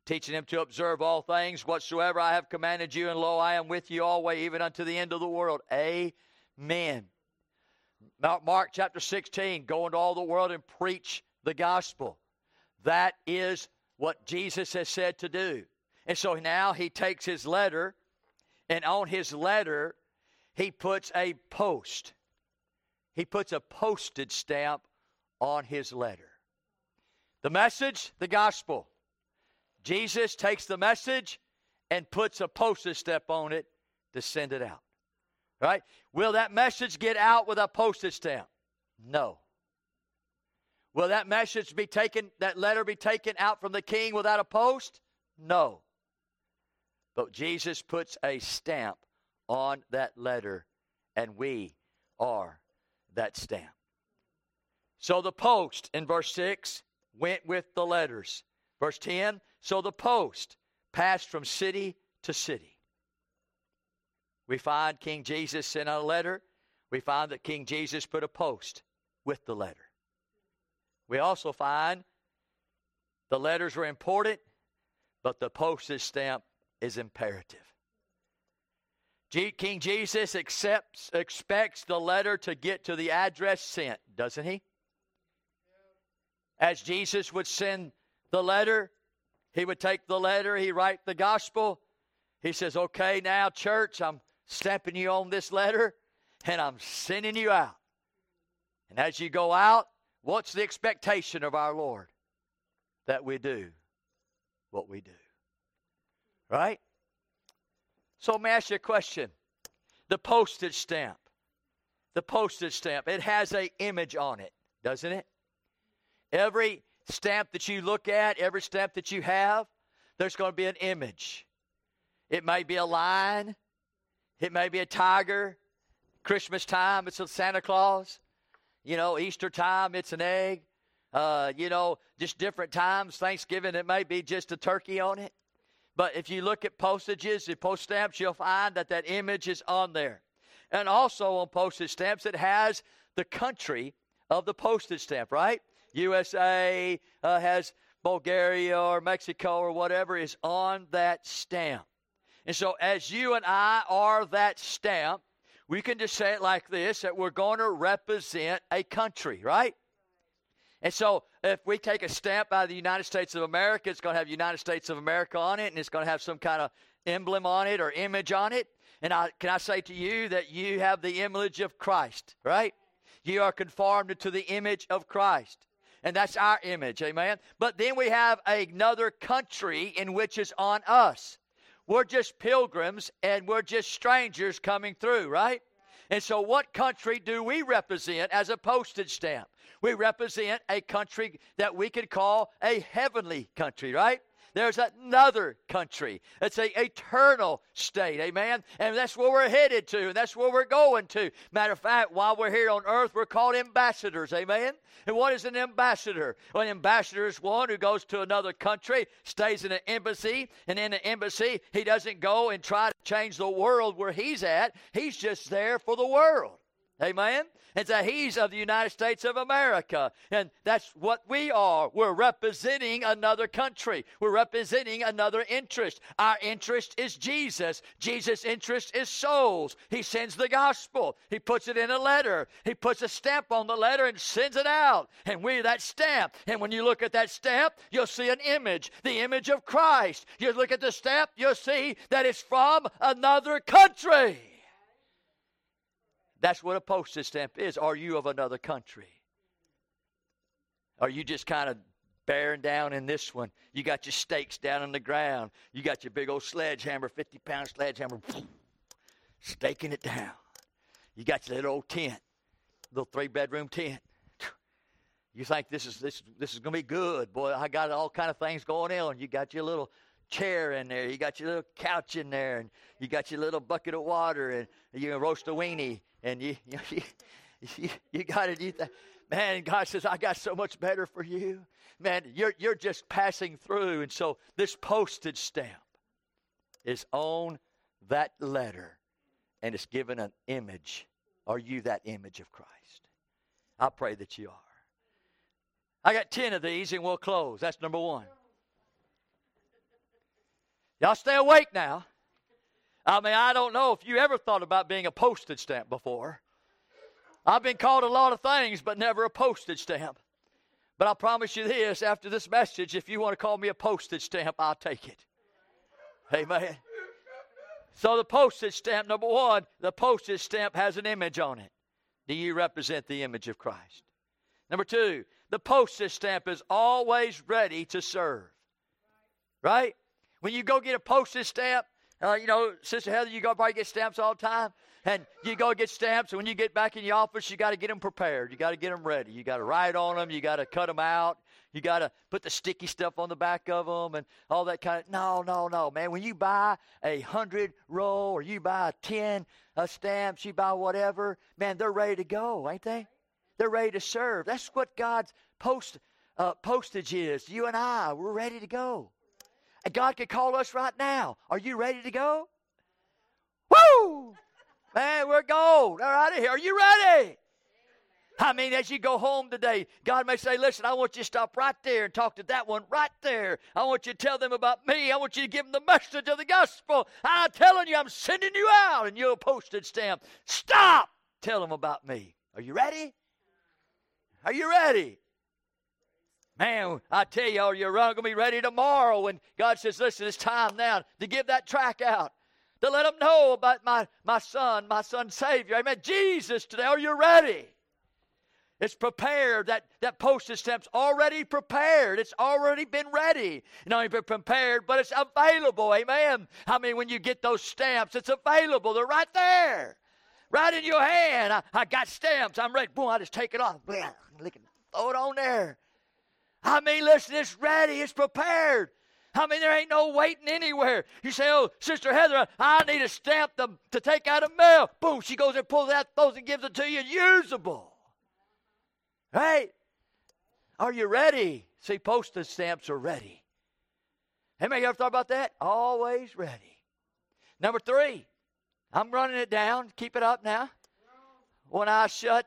Speaker 1: teaching them to observe all things whatsoever I have commanded you, and lo, I am with you always, even unto the end of the world. Amen. Mark chapter 16, go into all the world and preach the gospel. That is what Jesus has said to do. And so now he takes his letter, and on his letter, he puts a post. He puts a postage stamp on his letter. The message, the gospel. Jesus takes the message and puts a postage stamp on it to send it out. Right? Will that message get out with a postage stamp? No. Will that message be taken, that letter be taken out from the king without a post? No. But Jesus puts a stamp on that letter, and we are that stamp. So the post in verse 6 went with the letters. Verse 10 So the post passed from city to city. We find King Jesus sent out a letter. We find that King Jesus put a post with the letter. We also find the letters were important, but the postage stamp is imperative. King Jesus accepts, expects the letter to get to the address sent, doesn't he? As Jesus would send the letter, he would take the letter, he write the gospel. He says, "Okay, now church, I'm stamping you on this letter and I'm sending you out." And as you go out, what's the expectation of our Lord? That we do what we do. Right? So let me ask you a question. The postage stamp. The postage stamp. It has a image on it, doesn't it? Every stamp that you look at, every stamp that you have, there's going to be an image. It may be a lion, it may be a tiger. Christmas time, it's a Santa Claus. You know, Easter time, it's an egg. Uh, you know, just different times. Thanksgiving, it may be just a turkey on it. But if you look at postages and post stamps, you'll find that that image is on there. And also on postage stamps, it has the country of the postage stamp, right? USA uh, has Bulgaria or Mexico or whatever is on that stamp. And so, as you and I are that stamp, we can just say it like this that we're going to represent a country, right? And so, if we take a stamp out of the United States of America, it's going to have United States of America on it, and it's going to have some kind of emblem on it or image on it. And I, can I say to you that you have the image of Christ, right? You are conformed to the image of Christ. And that's our image, amen? But then we have another country in which is on us. We're just pilgrims and we're just strangers coming through, right? And so, what country do we represent as a postage stamp? We represent a country that we could call a heavenly country, right? There's another country. It's a eternal state, amen? And that's where we're headed to, and that's where we're going to. Matter of fact, while we're here on earth, we're called ambassadors, amen? And what is an ambassador? Well, an ambassador is one who goes to another country, stays in an embassy, and in the embassy, he doesn't go and try to change the world where he's at. He's just there for the world. Amen? And so he's of the United States of America. And that's what we are. We're representing another country. We're representing another interest. Our interest is Jesus. Jesus' interest is souls. He sends the gospel. He puts it in a letter. He puts a stamp on the letter and sends it out. And we're that stamp. And when you look at that stamp, you'll see an image, the image of Christ. You look at the stamp, you'll see that it's from another country. That's what a postage stamp is. Are you of another country? Are you just kind of bearing down in this one? You got your stakes down on the ground. You got your big old sledgehammer, 50 pound sledgehammer, staking it down. You got your little old tent, little three bedroom tent. You think this is this this is gonna be good, boy? I got all kind of things going on. You got your little chair in there, you got your little couch in there, and you got your little bucket of water, and you can roast a weenie, and you you, you, you got it. You th- man, God says, I got so much better for you. Man, you're, you're just passing through. And so this postage stamp is on that letter, and it's given an image. Are you that image of Christ? I pray that you are. I got 10 of these, and we'll close. That's number one. Y'all stay awake now. I mean, I don't know if you ever thought about being a postage stamp before. I've been called a lot of things, but never a postage stamp. But I promise you this after this message, if you want to call me a postage stamp, I'll take it. Amen. So, the postage stamp, number one, the postage stamp has an image on it. Do you represent the image of Christ? Number two, the postage stamp is always ready to serve. Right? When you go get a postage stamp, uh, you know, Sister Heather, you go probably get stamps all the time. And you go get stamps, and when you get back in your office, you got to get them prepared. You got to get them ready. You got to write on them. You got to cut them out. You got to put the sticky stuff on the back of them and all that kind of. No, no, no, man. When you buy a hundred roll or you buy a ten uh, stamps, you buy whatever, man, they're ready to go, ain't they? They're ready to serve. That's what God's post uh, postage is. You and I, we're ready to go. God could call us right now. Are you ready to go? Woo! Man, we're gold. All right, here. Are you ready? I mean, as you go home today, God may say, Listen, I want you to stop right there and talk to that one right there. I want you to tell them about me. I want you to give them the message of the gospel. I'm telling you, I'm sending you out. And you'll postage stamp. Stop! Tell them about me. Are you ready? Are you ready? Man, I tell y'all, you're going to be ready tomorrow when God says, Listen, it's time now to give that track out to let them know about my, my son, my son Savior. Amen. Jesus today, are you ready? It's prepared. That, that postage stamp's already prepared. It's already been ready. Not only been prepared, but it's available. Amen. I mean, when you get those stamps, it's available. They're right there. Right in your hand. I, I got stamps. I'm ready. Boom, I just take it off. Blah, throw it on there. I mean, listen, it's ready. It's prepared. I mean, there ain't no waiting anywhere. You say, oh, Sister Heather, I need a stamp to, to take out a mail. Boom, she goes and pulls out those and gives it to you usable. Right? Are you ready? See, postage stamps are ready. You ever thought about that? Always ready. Number three, I'm running it down. Keep it up now. One eye shut.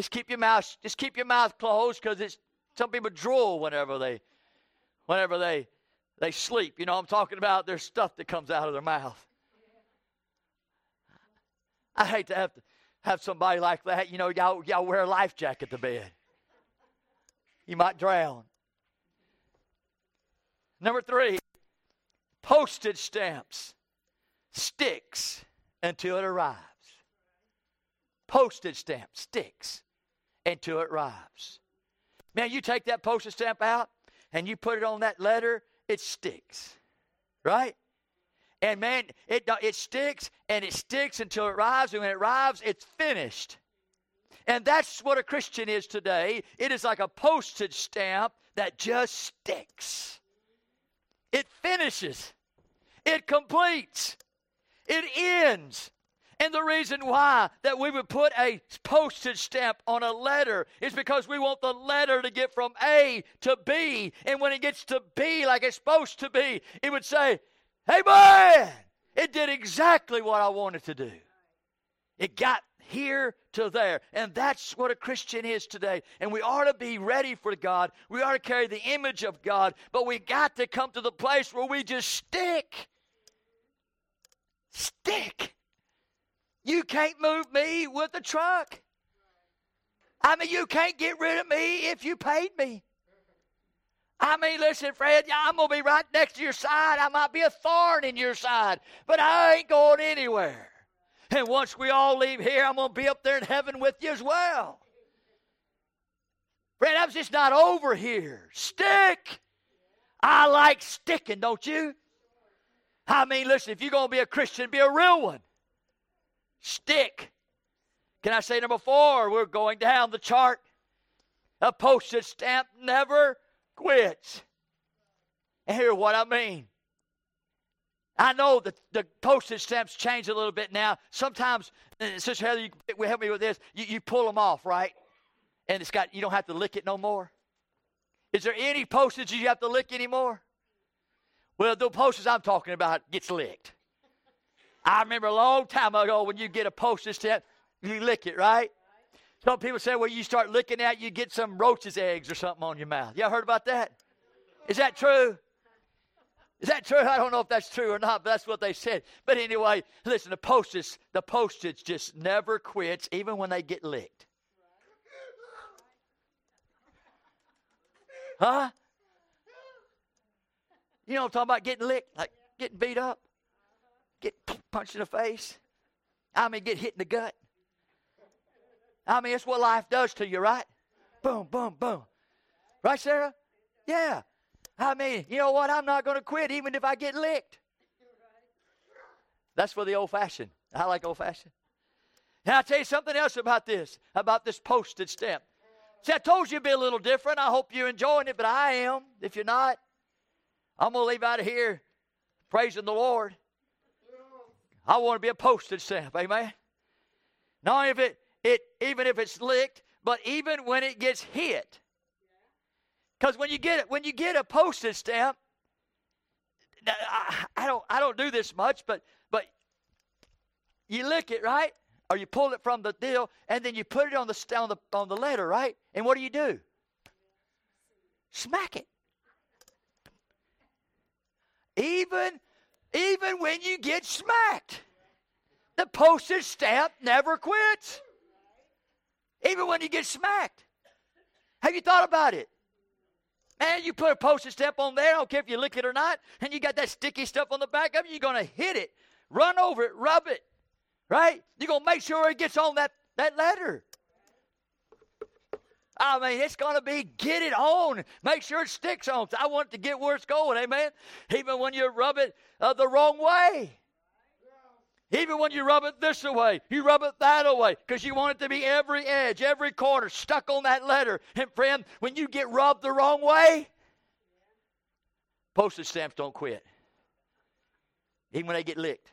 Speaker 1: Just keep your mouth. Just keep your mouth closed because it's some people drool whenever they whenever they they sleep. You know, I'm talking about there's stuff that comes out of their mouth. I hate to have to have somebody like that. You know, y'all, y'all wear a life jacket to bed. You might drown. Number three, postage stamps sticks until it arrives. Postage stamp sticks until it arrives. Man, you take that postage stamp out, and you put it on that letter, it sticks. Right? And man, it, it sticks and it sticks until it arrives. And when it arrives, it's finished. And that's what a Christian is today. It is like a postage stamp that just sticks. It finishes, it completes, it ends. And the reason why that we would put a postage stamp on a letter is because we want the letter to get from A to B. And when it gets to B like it's supposed to be, it would say, Hey, man, it did exactly what I wanted to do. It got here to there. And that's what a Christian is today. And we ought to be ready for God. We ought to carry the image of God. But we got to come to the place where we just stick. Stick. You can't move me with a truck. I mean, you can't get rid of me if you paid me. I mean, listen, Fred, I'm going to be right next to your side. I might be a thorn in your side, but I ain't going anywhere. And once we all leave here, I'm going to be up there in heaven with you as well. Fred, I'm just not over here. Stick. I like sticking, don't you? I mean, listen, if you're going to be a Christian, be a real one stick. Can I say number four? We're going down the chart. A postage stamp never quits. And here's what I mean. I know that the postage stamps change a little bit now. Sometimes, uh, Sister Heather, you will help me with this. You, you pull them off, right? And it's got you don't have to lick it no more. Is there any postage you have to lick anymore? Well, the postage I'm talking about gets licked. I remember a long time ago when you get a postage stamp, you lick it, right? Some people say, well, you start licking at, you get some roaches' eggs or something on your mouth. Y'all heard about that? Is that true? Is that true? I don't know if that's true or not, but that's what they said. But anyway, listen, the postage, the postage just never quits, even when they get licked. Huh? You know I'm talking about getting licked, like getting beat up, get punched in the face. I mean, get hit in the gut. I mean, it's what life does to you, right? Boom, boom, boom. Right, Sarah? Yeah. I mean, you know what? I'm not going to quit even if I get licked. That's for the old fashioned. I like old fashioned. And I'll tell you something else about this, about this postage stamp. See, I told you it'd be a little different. I hope you're enjoying it, but I am. If you're not, I'm going to leave out of here praising the Lord. I want to be a postage stamp, amen. Not if it, it even if it's licked, but even when it gets hit. Because when you get when you get a postage stamp, I, I don't I don't do this much, but but you lick it right, or you pull it from the deal, and then you put it on the on the on the letter, right? And what do you do? Smack it. Even, even when you get smacked, the postage stamp never quits. Even when you get smacked. Have you thought about it? Man, you put a postage stamp on there, I don't care if you lick it or not, and you got that sticky stuff on the back of it, you're going to hit it, run over it, rub it, right? You're going to make sure it gets on that, that letter. I mean, it's going to be get it on. Make sure it sticks on. I want it to get where it's going, amen? Even when you rub it uh, the wrong way. Even when you rub it this way, you rub it that way, because you want it to be every edge, every corner stuck on that letter. And friend, when you get rubbed the wrong way, postage stamps don't quit. Even when they get licked.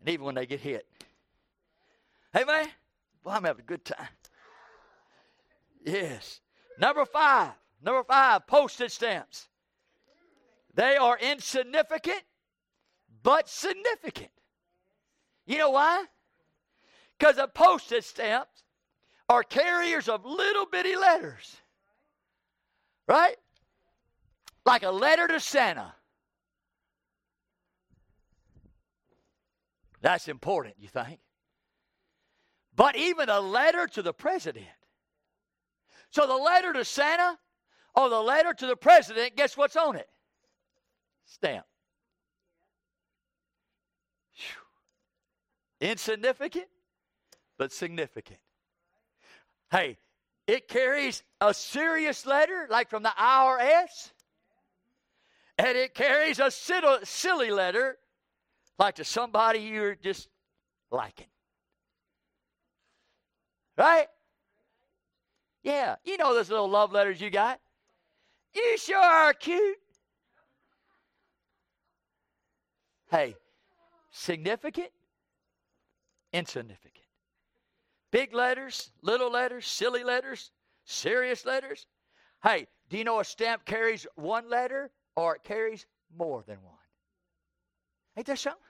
Speaker 1: And even when they get hit. Amen? Well, I'm having a good time. Yes. Number five. Number five, postage stamps. They are insignificant, but significant. You know why? Because the postage stamps are carriers of little bitty letters. Right? Like a letter to Santa. That's important, you think? But even a letter to the president so the letter to Santa or the letter to the president, guess what's on it? Stamp. Whew. Insignificant, but significant. Hey, it carries a serious letter, like from the IRS, and it carries a silly letter, like to somebody you're just liking. Right? Yeah, you know those little love letters you got. You sure are cute. Hey, significant, insignificant. Big letters, little letters, silly letters, serious letters. Hey, do you know a stamp carries one letter or it carries more than one? Ain't that something?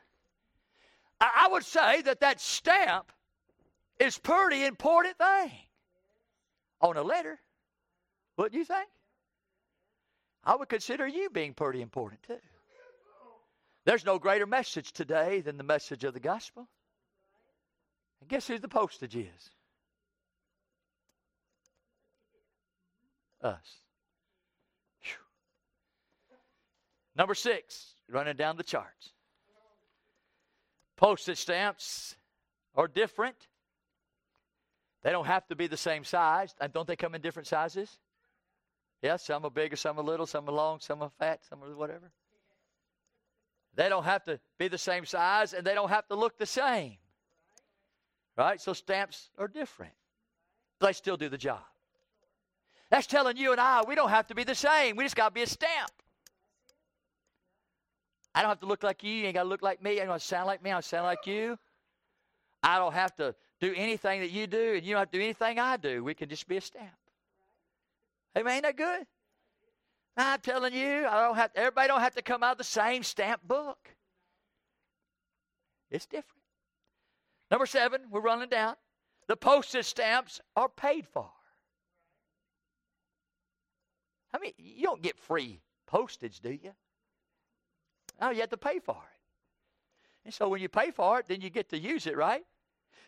Speaker 1: I, I would say that that stamp is pretty important thing on a letter. Wouldn't you think? I would consider you being pretty important too. There's no greater message today than the message of the gospel. And guess who the postage is? Us. Whew. Number six, running down the charts. Postage stamps are different they don't have to be the same size. And don't they come in different sizes? Yes, some are bigger, some are little, some are long, some are fat, some are whatever. They don't have to be the same size and they don't have to look the same. Right? So stamps are different. but They still do the job. That's telling you and I we don't have to be the same. We just got to be a stamp. I don't have to look like you. You ain't got to look like me. I don't sound like me. I sound like you. I don't have to do anything that you do, and you don't have to do anything I do. We can just be a stamp. Amen. Ain't that good? I'm telling you, I don't have. Everybody don't have to come out of the same stamp book. It's different. Number seven, we're running down. The postage stamps are paid for. I mean, you don't get free postage, do you? Oh, you have to pay for it. And so when you pay for it, then you get to use it, right?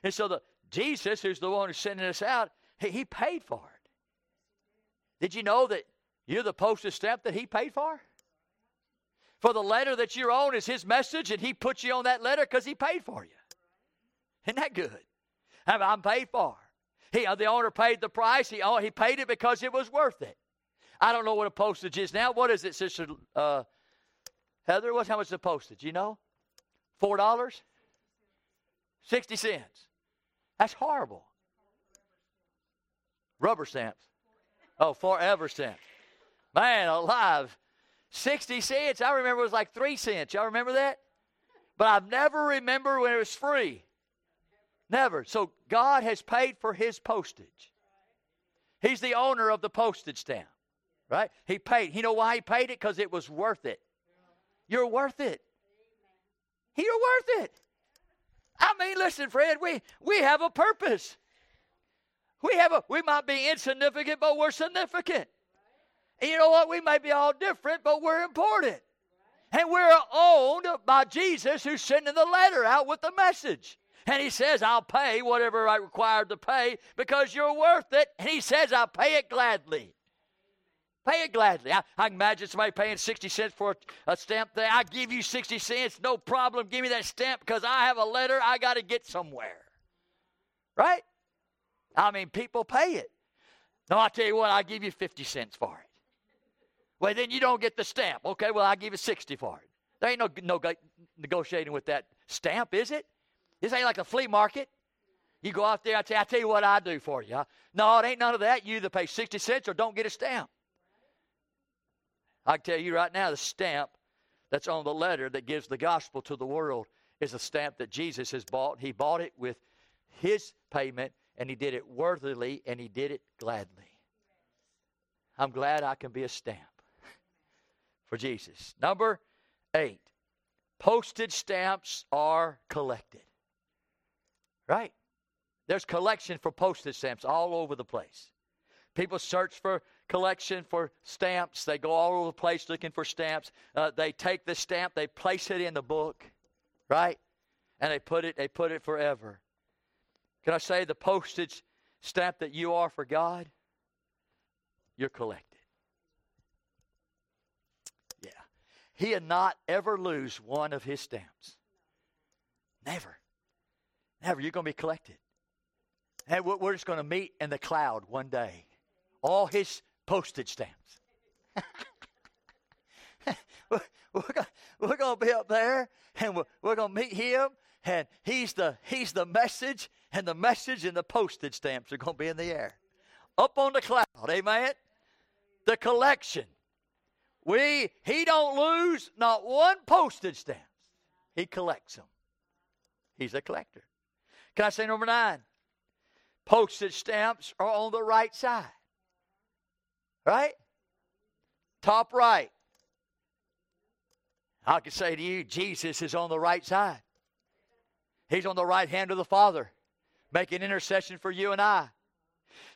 Speaker 1: And so the Jesus, who's the one who's sending us out, he, he paid for it. Did you know that You're the postage stamp that he paid for? For the letter that you're on is his message, and he put you on that letter because he paid for you. Isn't that good? I'm paid for. He, uh, the owner paid the price. He, oh, he paid it because it was worth it. I don't know what a postage is now. What is it, Sister uh, Heather? What's how much the postage? You know, four dollars, sixty cents. That's horrible. Rubber stamps. Oh, forever stamps. Man alive. 60 cents. I remember it was like 3 cents. Y'all remember that? But I've never remember when it was free. Never. So God has paid for his postage. He's the owner of the postage stamp. Right? He paid. You know why he paid it? Because it was worth it. You're worth it. You're worth it. I mean, listen, Fred, we, we have a purpose. We have a we might be insignificant, but we're significant. And you know what? We may be all different, but we're important. And we're owned by Jesus who's sending the letter out with the message. And he says, I'll pay whatever I required to pay because you're worth it. And he says, I'll pay it gladly. Pay it gladly. I, I imagine somebody paying 60 cents for a, a stamp thing. I give you 60 cents, no problem. Give me that stamp because I have a letter I got to get somewhere. Right? I mean, people pay it. No, I tell you what, I'll give you 50 cents for it. Well, then you don't get the stamp. Okay, well, I'll give you 60 for it. There ain't no, no negotiating with that stamp, is it? This ain't like a flea market. You go out there, I tell, I tell you what I do for you. No, it ain't none of that. You either pay 60 cents or don't get a stamp. I tell you right now, the stamp that's on the letter that gives the gospel to the world is a stamp that Jesus has bought. He bought it with his payment, and he did it worthily, and he did it gladly. I'm glad I can be a stamp for Jesus. Number eight, postage stamps are collected. Right? There's collection for postage stamps all over the place. People search for collection for stamps. They go all over the place looking for stamps. Uh, they take the stamp, they place it in the book, right? And they put it, they put it forever. Can I say the postage stamp that you are for God? You're collected. Yeah. He'll not ever lose one of his stamps. Never. Never. You're going to be collected. And we're just going to meet in the cloud one day. All his postage stamps. we're, going to be up there and we're, we're going to meet him and he's the he's the message and the message and the postage stamps are going to be in the air. Up on the cloud amen? The collection. We he don't lose not one postage stamp. He collects them he's a collector. Can i say number nine? Postage stamps are on the right side Right? Top right. I can say to you, Jesus is on the right side. He's on the right hand of the Father, making intercession for you and I.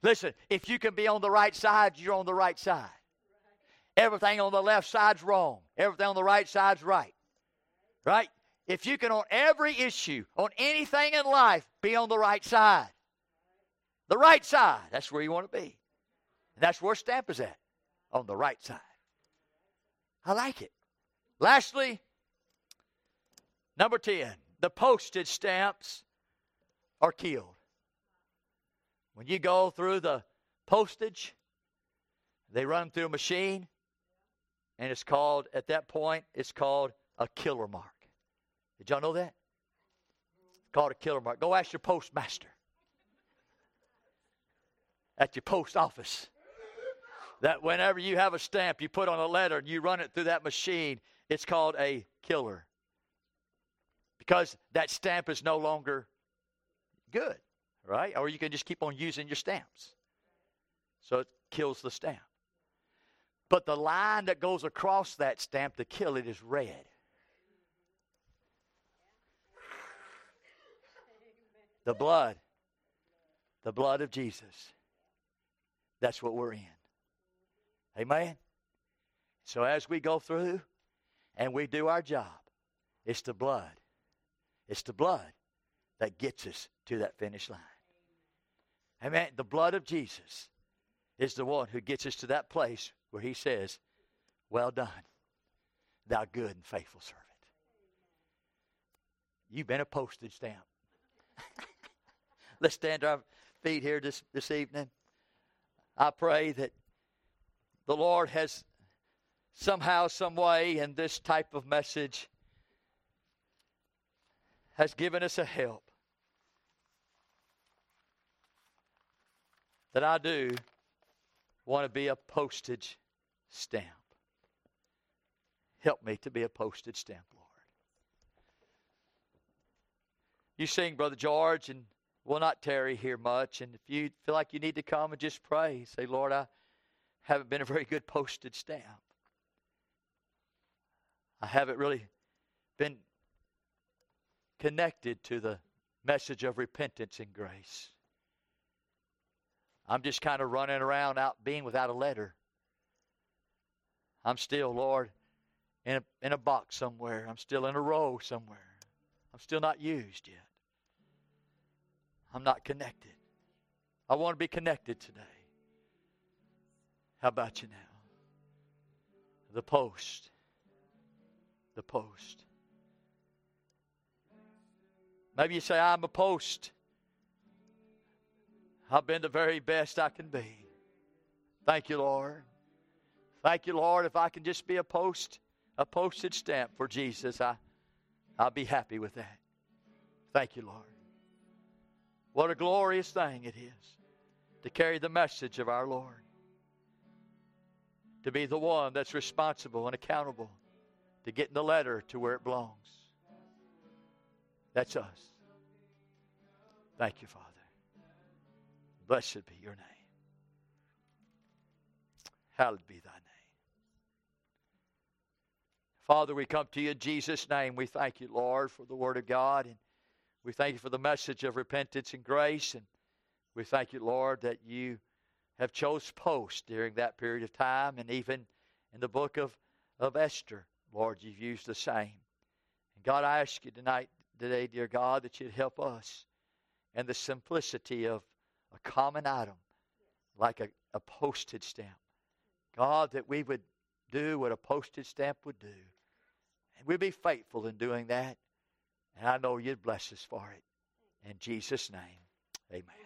Speaker 1: Listen, if you can be on the right side, you're on the right side. Everything on the left side's wrong. Everything on the right side's right. Right? If you can, on every issue, on anything in life, be on the right side. The right side, that's where you want to be. And that's where stamp is at, on the right side. I like it. Lastly, number 10, the postage stamps are killed. When you go through the postage, they run through a machine, and it's called, at that point, it's called a killer mark. Did y'all know that? Called a killer mark. Go ask your postmaster at your post office that whenever you have a stamp you put on a letter and you run it through that machine, it's called a killer. Because that stamp is no longer good, right? Or you can just keep on using your stamps. So it kills the stamp. But the line that goes across that stamp to kill it is red. The blood. The blood of Jesus. That's what we're in. Amen? So as we go through and we do our job, it's the blood. It's the blood that gets us to that finish line. Amen. The blood of Jesus is the one who gets us to that place where he says, Well done, thou good and faithful servant. You've been a postage stamp. Let's stand to our feet here this, this evening. I pray that the Lord has somehow, some way, in this type of message, has given us a help. That I do want to be a postage stamp. Help me to be a postage stamp, Lord. You sing, Brother George, and we'll not tarry here much. And if you feel like you need to come and just pray, say, Lord, I haven't been a very good postage stamp. I haven't really been connected to the message of repentance and grace. I'm just kind of running around out being without a letter. I'm still, Lord, in a, in a box somewhere. I'm still in a row somewhere. I'm still not used yet. I'm not connected. I want to be connected today. How about you now? The post. The post. Maybe you say, I'm a post. I've been the very best I can be. Thank you, Lord. Thank you, Lord. If I can just be a post, a postage stamp for Jesus, I, I'll be happy with that. Thank you, Lord. What a glorious thing it is to carry the message of our Lord, to be the one that's responsible and accountable to getting the letter to where it belongs. That's us. Thank you, Father. Blessed be your name. Hallowed be thy name. Father, we come to you in Jesus' name. We thank you, Lord, for the Word of God. And we thank you for the message of repentance and grace. And we thank you, Lord, that you have chose post during that period of time. And even in the book of, of Esther, Lord, you've used the same. And God, I ask you tonight, today, dear God, that you'd help us in the simplicity of a common item, like a, a postage stamp. God, that we would do what a postage stamp would do. And we'd be faithful in doing that. And I know you'd bless us for it. In Jesus' name, amen.